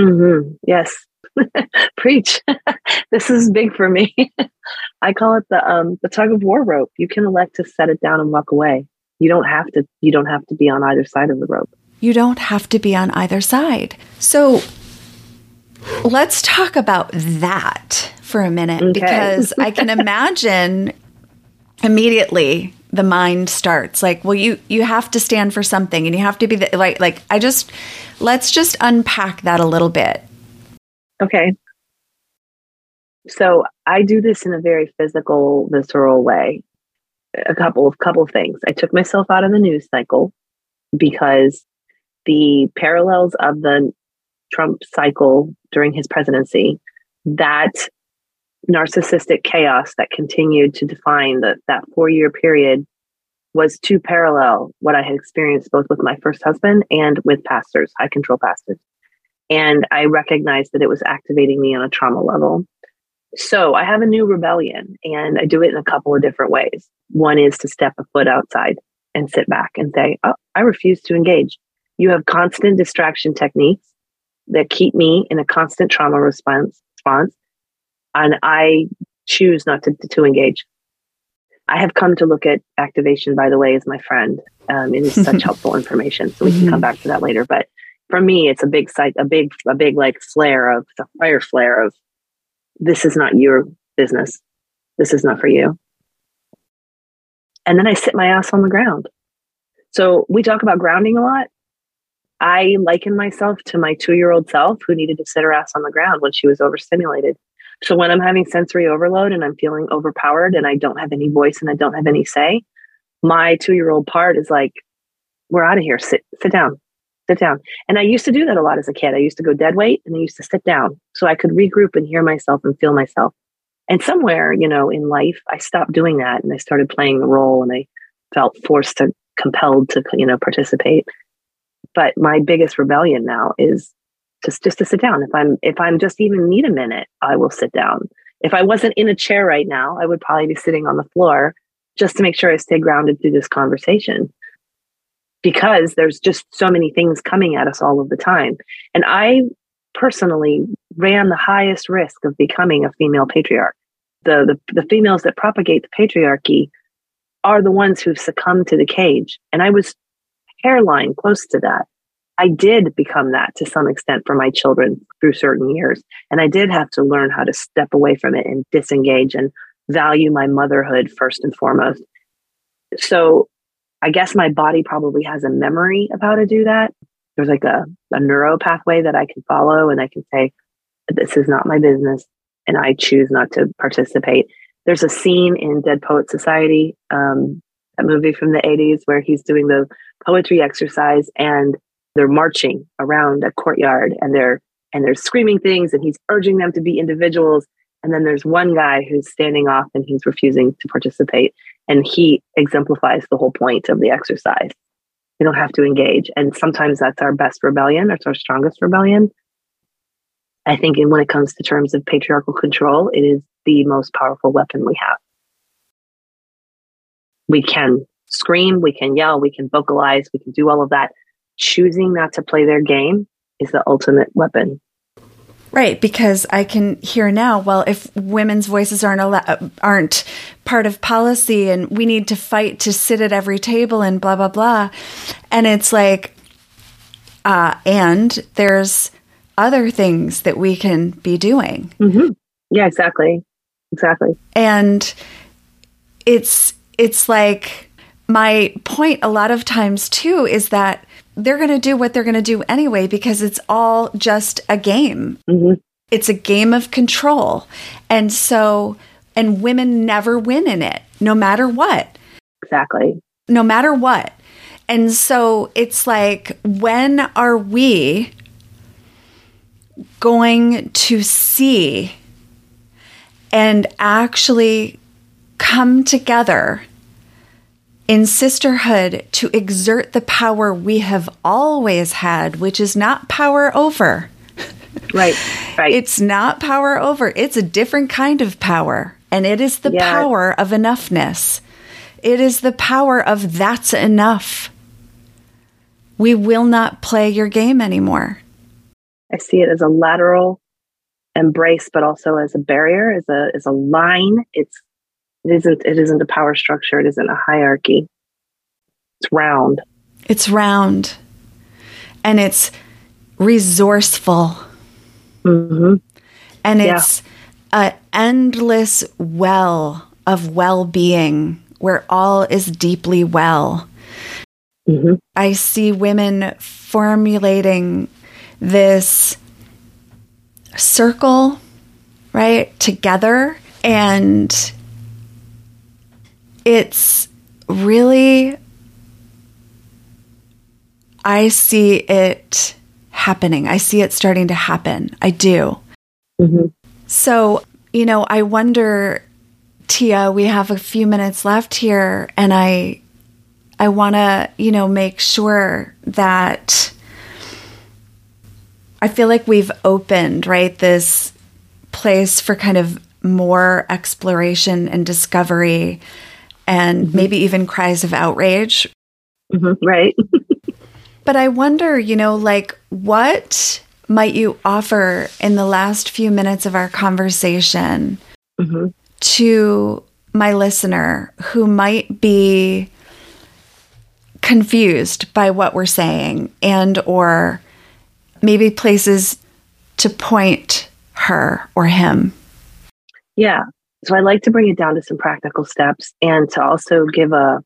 Mm-hmm. Yes. Preach. this is big for me. I call it the um the tug of war rope. You can elect to set it down and walk away. You don't have to you don't have to be on either side of the rope. You don't have to be on either side. So Let's talk about that for a minute okay. because I can imagine immediately the mind starts like well you you have to stand for something and you have to be the, like like I just let's just unpack that a little bit. Okay. So I do this in a very physical visceral way. A couple of couple of things. I took myself out of the news cycle because the parallels of the Trump cycle during his presidency, that narcissistic chaos that continued to define the, that four year period was too parallel what I had experienced both with my first husband and with pastors, high control pastors. And I recognized that it was activating me on a trauma level. So I have a new rebellion and I do it in a couple of different ways. One is to step a foot outside and sit back and say, Oh, I refuse to engage. You have constant distraction techniques that keep me in a constant trauma response, response and I choose not to, to engage. I have come to look at activation, by the way, as my friend. Um, it is such helpful information, so we can come mm-hmm. back to that later. But for me, it's a big site, a big, a big like flare of the fire flare of this is not your business. This is not for you. And then I sit my ass on the ground. So we talk about grounding a lot. I liken myself to my two year old self who needed to sit her ass on the ground when she was overstimulated. So when I'm having sensory overload and I'm feeling overpowered and I don't have any voice and I don't have any say, my two year old part is like, we're out of here. Sit, sit down, sit down. And I used to do that a lot as a kid. I used to go dead weight and I used to sit down so I could regroup and hear myself and feel myself. And somewhere, you know, in life, I stopped doing that and I started playing the role and I felt forced to, compelled to, you know, participate. But my biggest rebellion now is just just to sit down. If I'm if I'm just even need a minute, I will sit down. If I wasn't in a chair right now, I would probably be sitting on the floor just to make sure I stay grounded through this conversation because there's just so many things coming at us all of the time. And I personally ran the highest risk of becoming a female patriarch. The, the, the females that propagate the patriarchy are the ones who've succumbed to the cage. And I was hairline close to that. I did become that to some extent for my children through certain years. And I did have to learn how to step away from it and disengage and value my motherhood first and foremost. So I guess my body probably has a memory of how to do that. There's like a, a neuro pathway that I can follow and I can say, this is not my business. And I choose not to participate. There's a scene in Dead Poet Society, um, a movie from the 80s where he's doing the poetry exercise and they're marching around a courtyard and they're and they're screaming things and he's urging them to be individuals. And then there's one guy who's standing off and he's refusing to participate. And he exemplifies the whole point of the exercise. We don't have to engage. And sometimes that's our best rebellion. That's our strongest rebellion. I think when it comes to terms of patriarchal control it is the most powerful weapon we have. We can scream we can yell we can vocalize we can do all of that choosing not to play their game is the ultimate weapon. Right, because I can hear now. Well, if women's voices aren't al- aren't part of policy, and we need to fight to sit at every table, and blah blah blah, and it's like, uh, and there's other things that we can be doing. Mm-hmm. Yeah, exactly, exactly. And it's it's like my point a lot of times too is that they're going to do what they're going to do anyway because it's all just a game. Mm-hmm. It's a game of control. And so, and women never win in it, no matter what. Exactly. No matter what. And so it's like, when are we going to see and actually come together in sisterhood to exert the power we have always had, which is not power over. Right, right. It's not power over. It's a different kind of power. And it is the yeah. power of enoughness. It is the power of that's enough. We will not play your game anymore. I see it as a lateral embrace, but also as a barrier, as a as a line. It's it isn't it isn't a power structure, it isn't a hierarchy. It's round. It's round. And it's resourceful. Mm-hmm. And it's yeah. an endless well of well being where all is deeply well. Mm-hmm. I see women formulating this circle, right, together. And it's really, I see it happening. I see it starting to happen. I do. Mm-hmm. So, you know, I wonder, Tia, we have a few minutes left here, and I, I want to, you know, make sure that I feel like we've opened, right, this place for kind of more exploration and discovery and mm-hmm. maybe even cries of outrage. Mm-hmm. Right. but I wonder, you know, like what might you offer in the last few minutes of our conversation mm-hmm. to my listener who might be confused by what we're saying and or maybe places to point her or him yeah so I like to bring it down to some practical steps and to also give a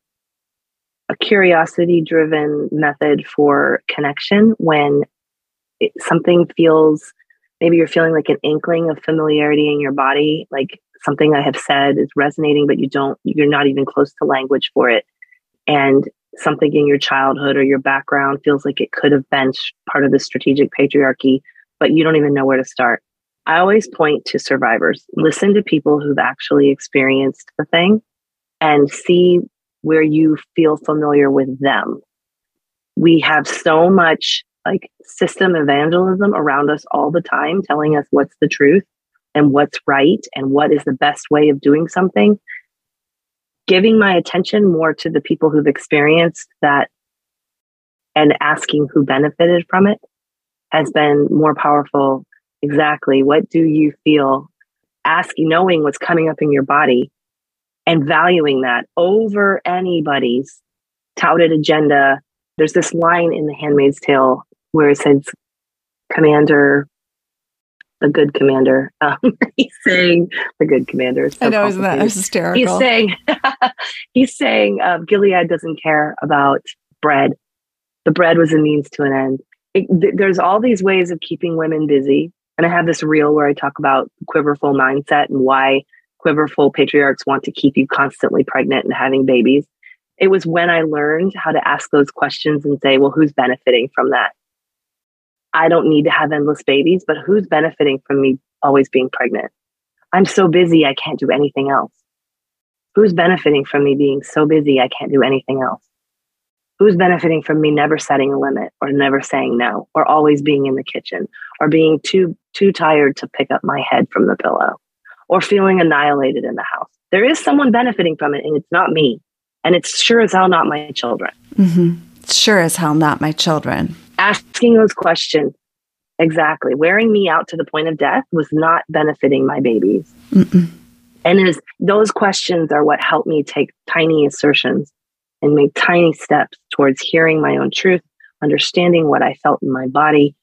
a curiosity driven method for connection when it, something feels maybe you're feeling like an inkling of familiarity in your body like something i have said is resonating but you don't you're not even close to language for it. And something in your childhood or your background feels like it could have been part of the strategic patriarchy but you don't even know where to start I always point to survivors. Listen to people who've actually experienced the thing and see where you feel familiar with them. We have so much like system evangelism around us all the time telling us what's the truth and what's right and what is the best way of doing something, giving my attention more to the people who've experienced that and asking who benefited from it has been more powerful. Exactly. What do you feel? Asking, knowing what's coming up in your body and valuing that over anybody's touted agenda. There's this line in The Handmaid's Tale where it says, Commander, the good commander. Um, he's saying the good commander. So I know, isn't that hysterical? He's saying, he's saying, uh, Gilead doesn't care about bread. The bread was a means to an end. It, th- there's all these ways of keeping women busy. And I have this reel where I talk about quiverful mindset and why quiverful patriarchs want to keep you constantly pregnant and having babies. It was when I learned how to ask those questions and say, well, who's benefiting from that? I don't need to have endless babies, but who's benefiting from me always being pregnant? I'm so busy, I can't do anything else. Who's benefiting from me being so busy, I can't do anything else? Who's benefiting from me never setting a limit or never saying no or always being in the kitchen or being too, too tired to pick up my head from the pillow or feeling annihilated in the house? There is someone benefiting from it and it's not me. And it's sure as hell not my children. Mm-hmm. Sure as hell not my children asking those questions exactly wearing me out to the point of death was not benefiting my babies Mm-mm. and is those questions are what helped me take tiny assertions and make tiny steps towards hearing my own truth understanding what i felt in my body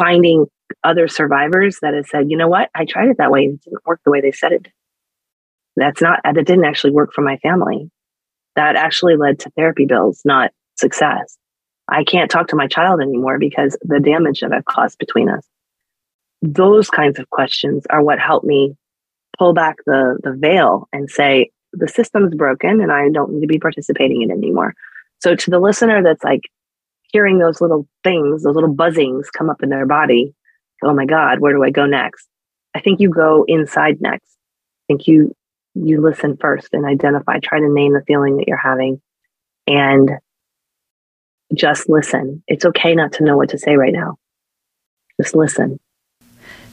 finding other survivors that have said you know what i tried it that way and it didn't work the way they said it that's not that didn't actually work for my family that actually led to therapy bills not success I can't talk to my child anymore because the damage that I've caused between us. Those kinds of questions are what help me pull back the, the veil and say, the system's broken and I don't need to be participating in it anymore. So to the listener that's like hearing those little things, those little buzzings come up in their body, oh my God, where do I go next? I think you go inside next. I think you you listen first and identify, try to name the feeling that you're having and just listen. It's okay not to know what to say right now. Just listen.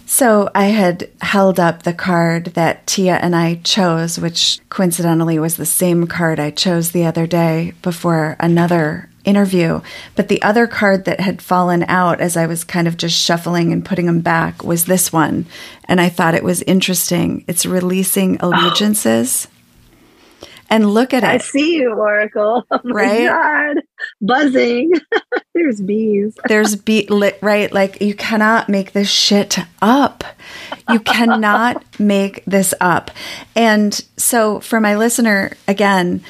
So I had held up the card that Tia and I chose, which coincidentally was the same card I chose the other day before another interview. But the other card that had fallen out as I was kind of just shuffling and putting them back was this one. And I thought it was interesting. It's releasing oh. allegiances. Oh. And look at it. I see you, Oracle. Oh right? God. Buzzing. There's bees. There's bee lit right. Like you cannot make this shit up. You cannot make this up. And so for my listener, again,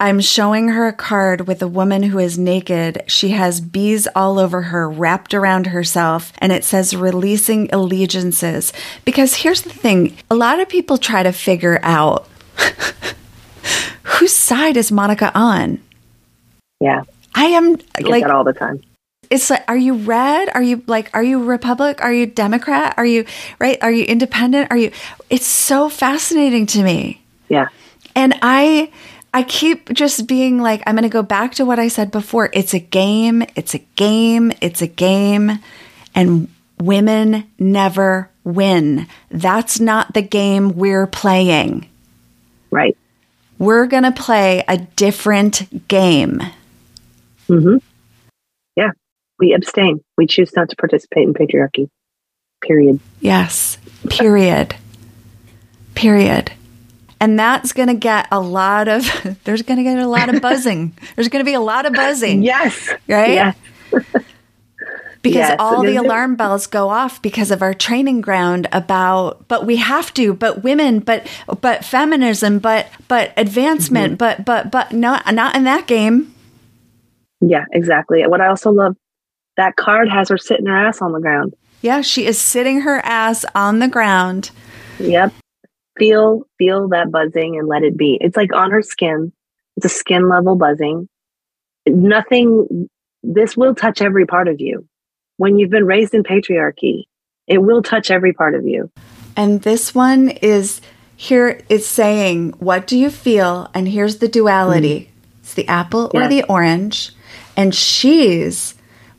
I'm showing her a card with a woman who is naked. She has bees all over her, wrapped around herself, and it says releasing allegiances. Because here's the thing a lot of people try to figure out whose side is Monica on? Yeah. I am I like all the time. It's like, are you red? Are you like, are you Republic? Are you Democrat? Are you right? Are you independent? Are you? It's so fascinating to me. Yeah. And I, I keep just being like, I'm going to go back to what I said before. It's a game. It's a game. It's a game. And women never win. That's not the game we're playing. Right we're going to play a different game. Mm-hmm. Yeah. We abstain. We choose not to participate in patriarchy. Period. Yes. Period. Period. And that's going to get a lot of, there's going to get a lot of buzzing. There's going to be a lot of buzzing. Yes. Right? Yes. because yes, all the alarm bells go off because of our training ground about but we have to but women but but feminism but but advancement mm-hmm. but but but not not in that game yeah exactly what i also love that card has her sitting her ass on the ground yeah she is sitting her ass on the ground yep feel feel that buzzing and let it be it's like on her skin it's a skin level buzzing nothing this will touch every part of you when you've been raised in patriarchy. It will touch every part of you. And this one is here it's saying, What do you feel? And here's the duality mm it's the apple or the orange. And she's,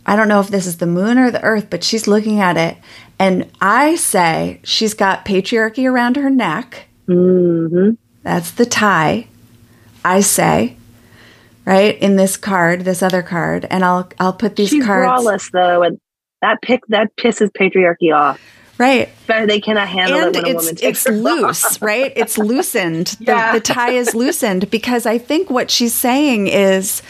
I don't know if this is the moon or the earth, but she's looking at it And I say she's got patriarchy around her neck. hmm That's the tie. I say, right in this card, this other card, and I'll I'll put these She's cards. braless though, and that pick that pisses patriarchy off. Right. But they cannot handle and it when a it's woman takes it's loose, right? It's loosened. The, Yeah. the tie is loosened because I think what she's saying is,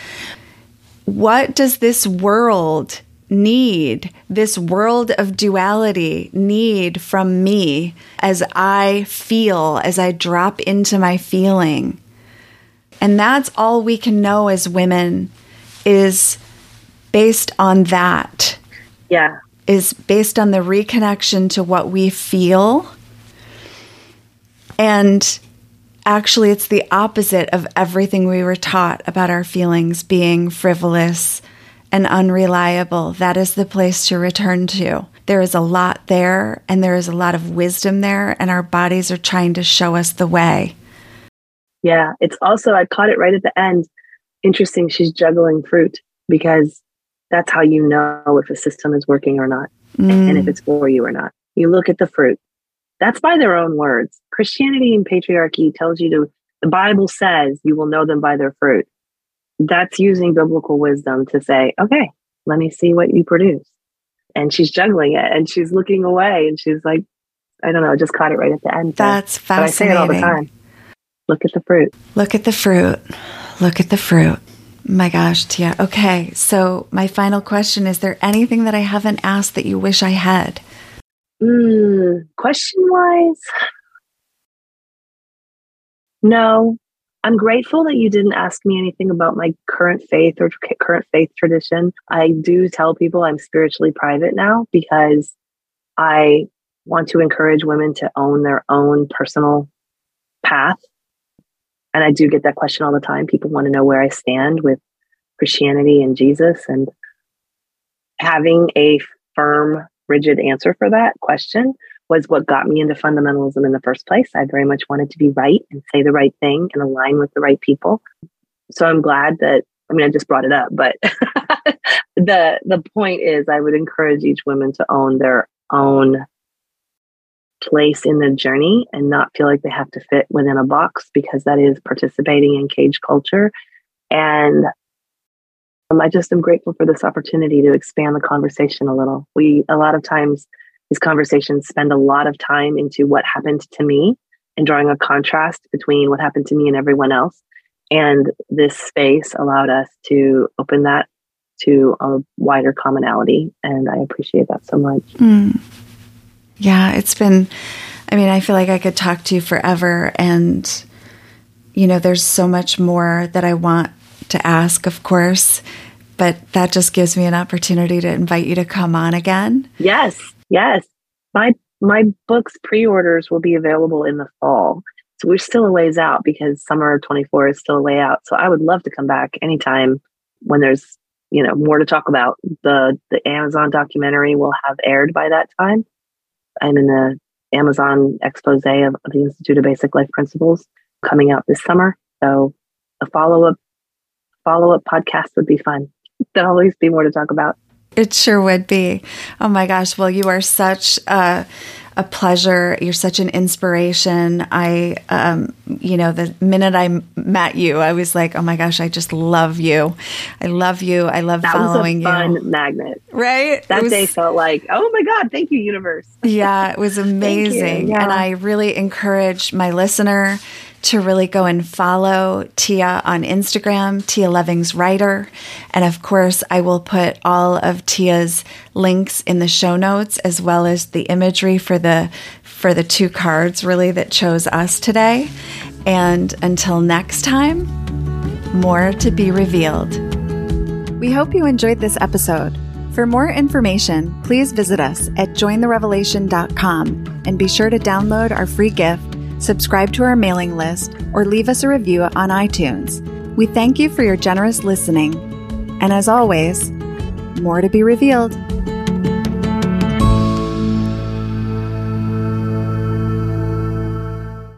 what does this world need? This world of duality need from me as I feel, as I drop into my feeling, and that's all we can know as women is based on that Yeah. is based on the reconnection to what we feel. And actually, it's the opposite of everything we were taught about our feelings being frivolous and unreliable. That is the place to return to. There is a lot there, and there is a lot of wisdom there, and our bodies are trying to show us the way. Yeah. It's also I caught it right at the end. Interesting she's juggling fruit because that's how you know if a system is working or not and if Mm, it's for you or not. You look at the fruit. That's by their own words. Christianity and patriarchy tells you to the Bible says you will know them by their fruit. That's using biblical wisdom to say, okay, let me see what you produce. And she's juggling it and she's looking away and she's like, I don't know, just caught it right at the end. that's but I say it all the time. Look at the fruit. Look at the fruit. Look at the fruit. My gosh, Tia. Okay, so my final question is there anything that I haven't asked that you wish I had? Mm, question wise, no. I'm grateful that you didn't ask me anything about my current faith or current faith tradition. I do tell people I'm spiritually private now because I want to encourage women to own their own personal path. And I do get that question all the time. People want to know where I stand with Christianity and Jesus. And having a firm, rigid answer for that question was what got me into fundamentalism in the first place. I very much wanted to be right and say the right thing and align with the right people. So I'm glad that I mean I just brought it up, but the the point is I would encourage each woman to own their own place in the journey and not feel like they have to fit within a box because that is participating in cage culture. And um, I just am grateful for this opportunity to expand the conversation a little. We, a lot of times, these conversations spend a lot of time into what happened to me and drawing a contrast between what happened to me and everyone else. And this space allowed us to open that to a wider commonality. And I appreciate that so much. Mm. Yeah, it's been, I mean, I feel like I could talk to you forever. And, you know, there's so much more that I want to ask, of course, but that just gives me an opportunity to invite you to come on again. Yes, yes. My my books pre-orders will be available in the fall. So we're still a ways out because summer of 24 is still a way out. So I would love to come back anytime when there's, you know, more to talk about. The the Amazon documentary will have aired by that time. I'm in the Amazon expose of, of the Institute of Basic Life Principles coming out this summer. So a follow-up follow-up podcast would be fun. There'll always be more to talk about. It sure would be. Oh my gosh. Well, you are such a, a pleasure. You're such an inspiration. I, um, you know, the minute I met you, I was like, oh my gosh, I just love you. I love you. I love That following was a fun you. magnet. Right? That was- day felt like, oh my God, thank you, universe. yeah, it was amazing. Yeah. And I really encourage my listener to really go and follow Tia on Instagram, Tia Levings Writer. And of course, I will put all of Tia's links in the show notes as well as the imagery for the for the two cards really that chose us today. And until next time, more to be revealed. We hope you enjoyed this episode. For more information, please visit us at jointherevelation.com and be sure to download our free gift, subscribe to our mailing list, or leave us a review on iTunes. We thank you for your generous listening. And as always, more to be revealed.